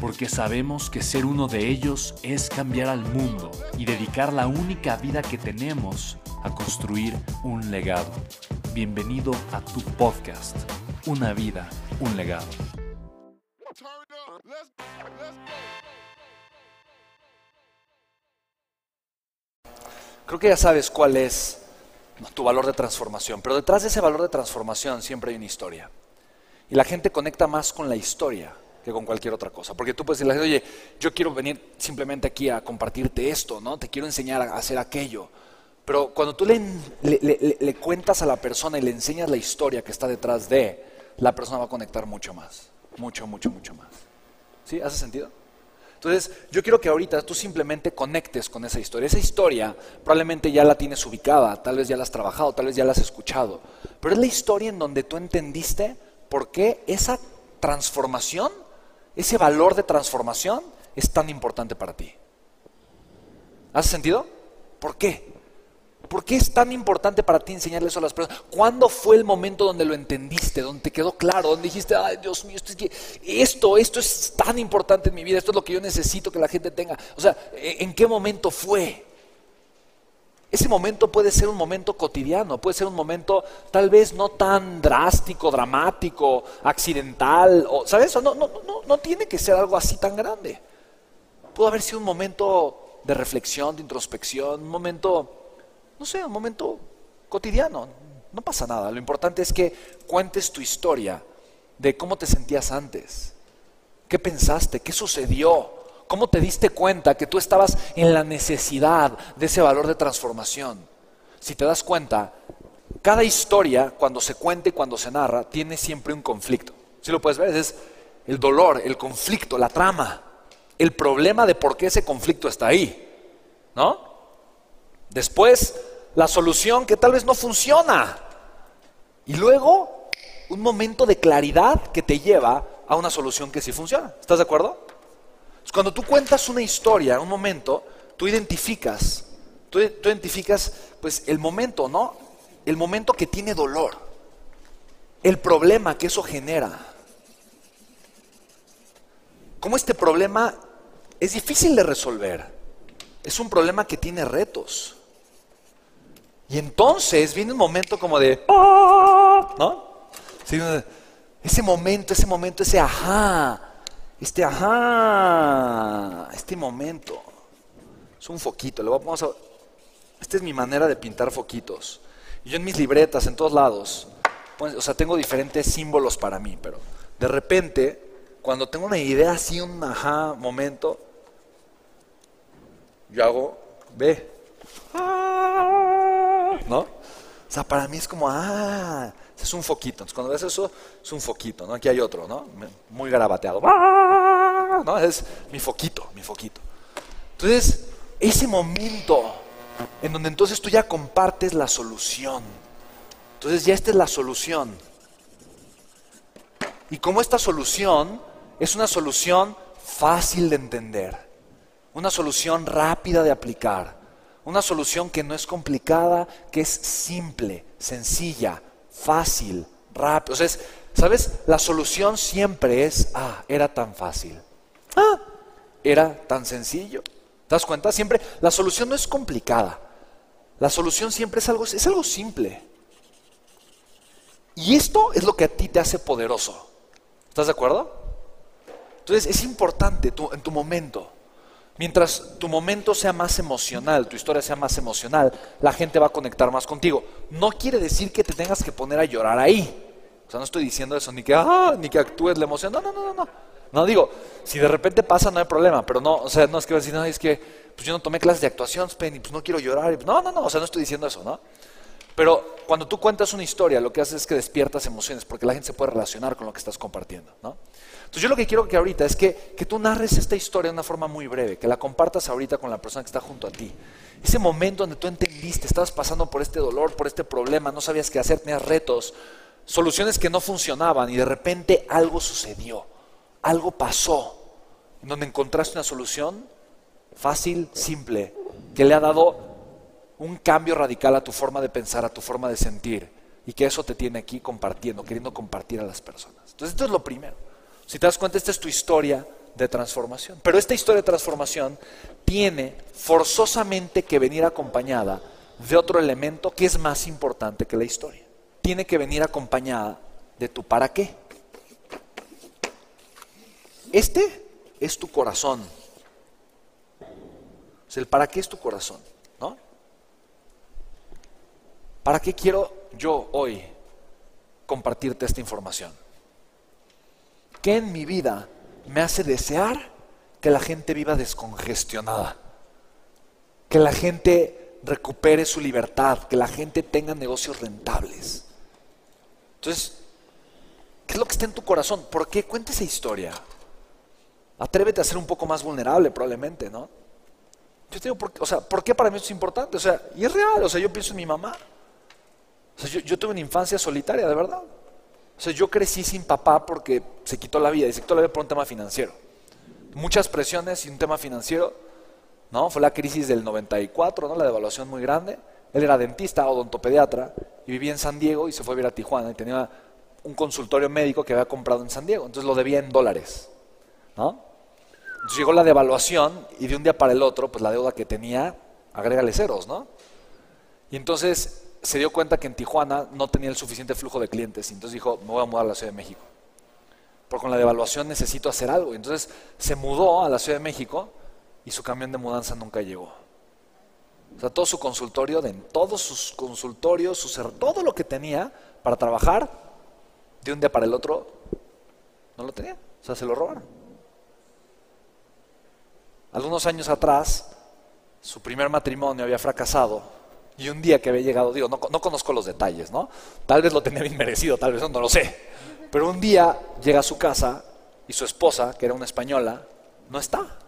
porque sabemos que ser uno de ellos es cambiar al mundo y dedicar la única vida que tenemos a construir un legado. Bienvenido a tu podcast, Una vida, un legado. Creo que ya sabes cuál es tu valor de transformación, pero detrás de ese valor de transformación siempre hay una historia. Y la gente conecta más con la historia que con cualquier otra cosa. Porque tú puedes decirle, oye, yo quiero venir simplemente aquí a compartirte esto, ¿no? Te quiero enseñar a hacer aquello. Pero cuando tú le, le, cuentas a la persona y le enseñas la historia que está detrás de, la persona va a conectar mucho más. Mucho, mucho, mucho más. ¿Sí? ¿Hace sentido? Entonces, yo quiero que ahorita tú simplemente conectes con esa historia. Esa historia probablemente ya la tienes ubicada, tal vez ya la has trabajado, tal vez ya la has escuchado. Pero es la historia en donde tú entendiste por qué esa transformación ese valor de transformación es tan importante para ti. ¿Hace sentido? ¿Por qué? ¿Por qué es tan importante para ti enseñarle eso a las personas? ¿Cuándo fue el momento donde lo entendiste, donde te quedó claro, donde dijiste, ay Dios mío, esto es, esto, esto es tan importante en mi vida, esto es lo que yo necesito que la gente tenga? O sea, ¿en qué momento fue? Ese momento puede ser un momento cotidiano, puede ser un momento tal vez no tan drástico, dramático, accidental, o, ¿sabes? No, no, no, no tiene que ser algo así tan grande. Pudo haber sido un momento de reflexión, de introspección, un momento, no sé, un momento cotidiano. No pasa nada. Lo importante es que cuentes tu historia de cómo te sentías antes, qué pensaste, qué sucedió, ¿Cómo te diste cuenta que tú estabas en la necesidad de ese valor de transformación? Si te das cuenta, cada historia, cuando se cuenta y cuando se narra, tiene siempre un conflicto. Si lo puedes ver, es el dolor, el conflicto, la trama, el problema de por qué ese conflicto está ahí. ¿No? Después, la solución que tal vez no funciona. Y luego, un momento de claridad que te lleva a una solución que sí funciona. ¿Estás de acuerdo? Cuando tú cuentas una historia, un momento, tú identificas, tú, identificas pues el momento, ¿no? El momento que tiene dolor, el problema que eso genera. Cómo este problema es difícil de resolver. Es un problema que tiene retos. Y entonces viene un momento como de, ¿no? ese momento, ese momento, ese ajá, este ajá, este momento, es un foquito. Le vamos a, esta es mi manera de pintar foquitos. Yo en mis libretas, en todos lados, pues, o sea, tengo diferentes símbolos para mí, pero de repente, cuando tengo una idea así, un ajá momento, yo hago, ve, ¿no? O sea, para mí es como, ah, es un foquito. Entonces, cuando ves eso, es un foquito, ¿no? Aquí hay otro, ¿no? Muy garabateado. ¿No? Es mi foquito, mi foquito. Entonces, ese momento en donde entonces tú ya compartes la solución. Entonces, ya esta es la solución. Y como esta solución es una solución fácil de entender, una solución rápida de aplicar, una solución que no es complicada, que es simple, sencilla, fácil, rápido. O sea, ¿sabes? La solución siempre es, ah, era tan fácil. Ah, era tan sencillo. ¿Te das cuenta? Siempre, la solución no es complicada. La solución siempre es algo, es algo simple. Y esto es lo que a ti te hace poderoso. ¿Estás de acuerdo? Entonces es importante en tu momento. Mientras tu momento sea más emocional, tu historia sea más emocional, la gente va a conectar más contigo. No quiere decir que te tengas que poner a llorar ahí. O sea, no estoy diciendo eso, ni que, ah, ni que actúes la emoción. No, no, no, no, no. No digo, si de repente pasa no hay problema, pero no, o sea, no es que decir, no, es que pues yo no tomé clases de actuación, Spen, pues no quiero llorar. Pues, no, no, no, o sea, no estoy diciendo eso, ¿no? Pero cuando tú cuentas una historia, lo que haces es que despiertas emociones, porque la gente se puede relacionar con lo que estás compartiendo, ¿no? Entonces yo lo que quiero que ahorita es que, que tú narres esta historia de una forma muy breve, que la compartas ahorita con la persona que está junto a ti. Ese momento donde tú entendiste, estabas pasando por este dolor, por este problema, no sabías qué hacer, tenías retos, soluciones que no funcionaban y de repente algo sucedió, algo pasó, en donde encontraste una solución fácil, simple, que le ha dado un cambio radical a tu forma de pensar, a tu forma de sentir, y que eso te tiene aquí compartiendo, queriendo compartir a las personas. Entonces, esto es lo primero. Si te das cuenta, esta es tu historia de transformación. Pero esta historia de transformación tiene forzosamente que venir acompañada de otro elemento que es más importante que la historia. Tiene que venir acompañada de tu para qué. Este es tu corazón. O el para qué es tu corazón, ¿no? ¿Para qué quiero yo hoy compartirte esta información? ¿Qué en mi vida me hace desear que la gente viva descongestionada? Que la gente recupere su libertad, que la gente tenga negocios rentables. Entonces, ¿qué es lo que está en tu corazón? ¿Por qué? Cuenta esa historia. Atrévete a ser un poco más vulnerable probablemente, ¿no? Yo te digo, ¿por qué? o sea, ¿por qué para mí esto es importante? O sea, y es real, o sea, yo pienso en mi mamá. O sea, yo, tuve una infancia solitaria, de verdad. O sea, yo crecí sin papá porque se quitó la vida y se quitó la vida por un tema financiero. Muchas presiones y un tema financiero, ¿no? Fue la crisis del 94, ¿no? La devaluación muy grande. Él era dentista, odontopediatra y vivía en San Diego y se fue a vivir a Tijuana y tenía un consultorio médico que había comprado en San Diego, entonces lo debía en dólares, ¿no? Entonces llegó la devaluación y de un día para el otro, pues la deuda que tenía, agrégale ceros, ¿no? Y entonces se dio cuenta que en Tijuana no tenía el suficiente flujo de clientes. Y entonces dijo, me voy a mudar a la Ciudad de México. Porque con la devaluación necesito hacer algo. Entonces se mudó a la Ciudad de México y su camión de mudanza nunca llegó. O sea, todo su consultorio, de, todos sus consultorios, su, todo lo que tenía para trabajar, de un día para el otro, no lo tenía. O sea, se lo robaron. Algunos años atrás, su primer matrimonio había fracasado y un día que había llegado, digo, no, conozco los detalles, ¿no? Tal vez lo tenía bien merecido, tal vez no, no lo sé. Pero un día llega a su casa y su esposa, que era una española, no está.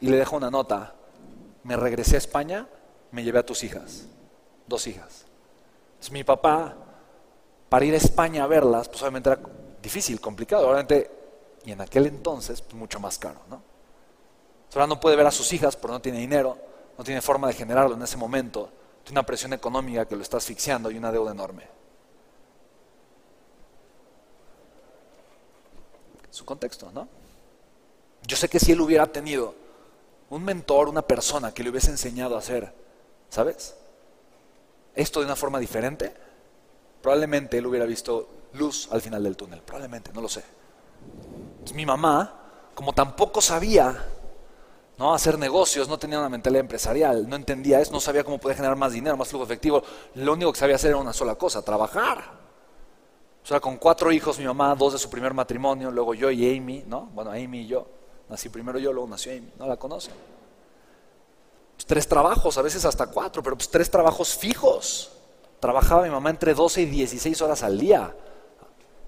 Y le deja una nota. Me regresé a España, me llevé a tus hijas, dos hijas. Es mi papá, para ir a España a verlas, pues obviamente era difícil, complicado, obviamente, y en aquel entonces, pues mucho más caro, ¿no? Ahora no puede ver a sus hijas porque no tiene dinero, no tiene forma de generarlo en ese momento una presión económica que lo está asfixiando y una deuda enorme. Su contexto, ¿no? Yo sé que si él hubiera tenido un mentor, una persona que le hubiese enseñado a hacer, ¿sabes? Esto de una forma diferente, probablemente él hubiera visto luz al final del túnel, probablemente, no lo sé. mi mamá, como tampoco sabía ¿no? hacer negocios, no tenía una mentalidad empresarial, no entendía eso, no sabía cómo podía generar más dinero, más flujo efectivo. Lo único que sabía hacer era una sola cosa, trabajar. O sea, con cuatro hijos, mi mamá, dos de su primer matrimonio, luego yo y Amy, ¿no? Bueno, Amy y yo. Nací primero yo, luego nació Amy, ¿no la conocen? Pues tres trabajos, a veces hasta cuatro, pero pues tres trabajos fijos. Trabajaba mi mamá entre 12 y 16 horas al día.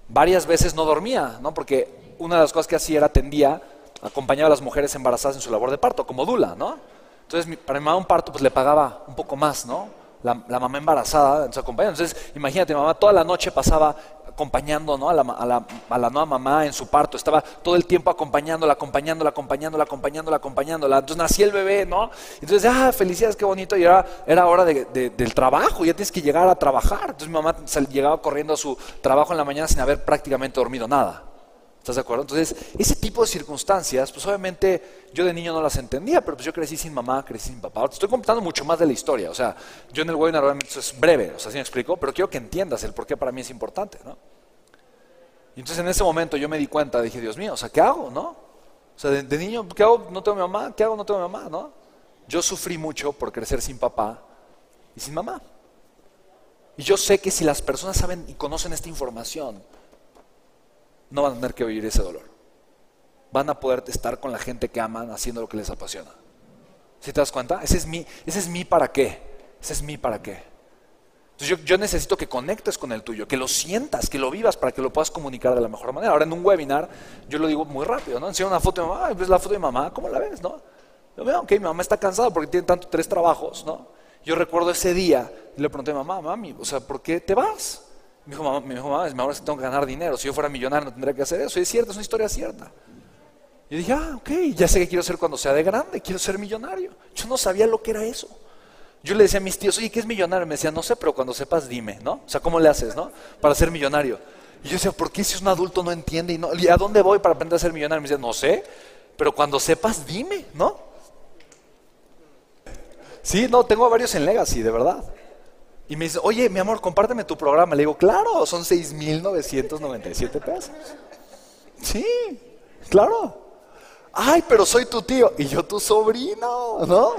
Varias veces no dormía, ¿no? Porque una de las cosas que hacía era atendía acompañaba a las mujeres embarazadas en su labor de parto, como Dula, ¿no? Entonces, para mi mamá un parto, pues le pagaba un poco más, ¿no? La, mamá embarazada, entonces acompañaba. Entonces, imagínate, mi mamá toda la noche pasaba acompañando ¿no? a, la, nueva mamá en su parto, estaba todo el tiempo acompañándola, acompañándola, acompañándola, acompañándola, acompañándola. Entonces nació el bebé, ¿no? Entonces, ah, felicidades, qué bonito. Y era, era hora de, del trabajo, ya tienes que llegar a trabajar. Entonces mi mamá llegaba corriendo a su trabajo en la mañana sin haber prácticamente dormido nada. ¿Estás de acuerdo? Entonces, ese tipo de circunstancias, pues obviamente yo de niño no las entendía, pero pues yo crecí sin mamá, crecí sin papá. te estoy contando mucho más de la historia. O sea, yo en el webinar obviamente es breve, o sea, así me explico, pero quiero que entiendas el por qué para mí es importante, ¿no? Y entonces en ese momento yo me di cuenta, dije, Dios mío, o sea, ¿qué hago, no? O sea, de, de niño, ¿qué hago? No tengo mi mamá, ¿qué hago? No tengo mi mamá, ¿no? Yo sufrí mucho por crecer sin papá y sin mamá. Y yo sé que si las personas saben y conocen esta información, no van a tener que vivir ese dolor. Van a poder estar con la gente que aman haciendo lo que les apasiona. ¿Sí te das cuenta? Ese es mi, ese es mi para qué. Ese es mi para qué. Entonces yo, yo necesito que conectes con el tuyo, que lo sientas, que lo vivas para que lo puedas comunicar de la mejor manera. Ahora en un webinar yo lo digo muy rápido, ¿no? Enseño una foto de mamá, ves la foto de mamá, ¿cómo la ves, no? Yo veo, ok, mi mamá está cansada porque tiene tanto tres trabajos, ¿no? Yo recuerdo ese día le pregunté a mamá, mami, o sea, ¿por qué te vas? Me dijo, mamá, me dijo, mamá, es mejor que tengo que ganar dinero. Si yo fuera millonario no tendría que hacer eso. Y es cierto, es una historia cierta. Y dije, ah, ok, ya sé qué quiero ser cuando sea de grande, quiero ser millonario. Yo no sabía lo que era eso. Yo le decía a mis tíos, oye, ¿qué es millonario? Me decían, no sé, pero cuando sepas dime, ¿no? O sea, ¿cómo le haces, no? Para ser millonario. Y yo decía, ¿por qué si es un adulto no entiende? ¿Y, no, ¿y a dónde voy para aprender a ser millonario? Me decían, no sé, pero cuando sepas dime, ¿no? Sí, no, tengo varios en Legacy, de verdad. Y me dice, oye, mi amor, compárteme tu programa. Le digo, claro, son 6.997 pesos. Sí, claro. Ay, pero soy tu tío. Y yo tu sobrino, ¿no?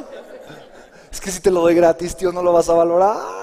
Es que si te lo doy gratis, tío, no lo vas a valorar.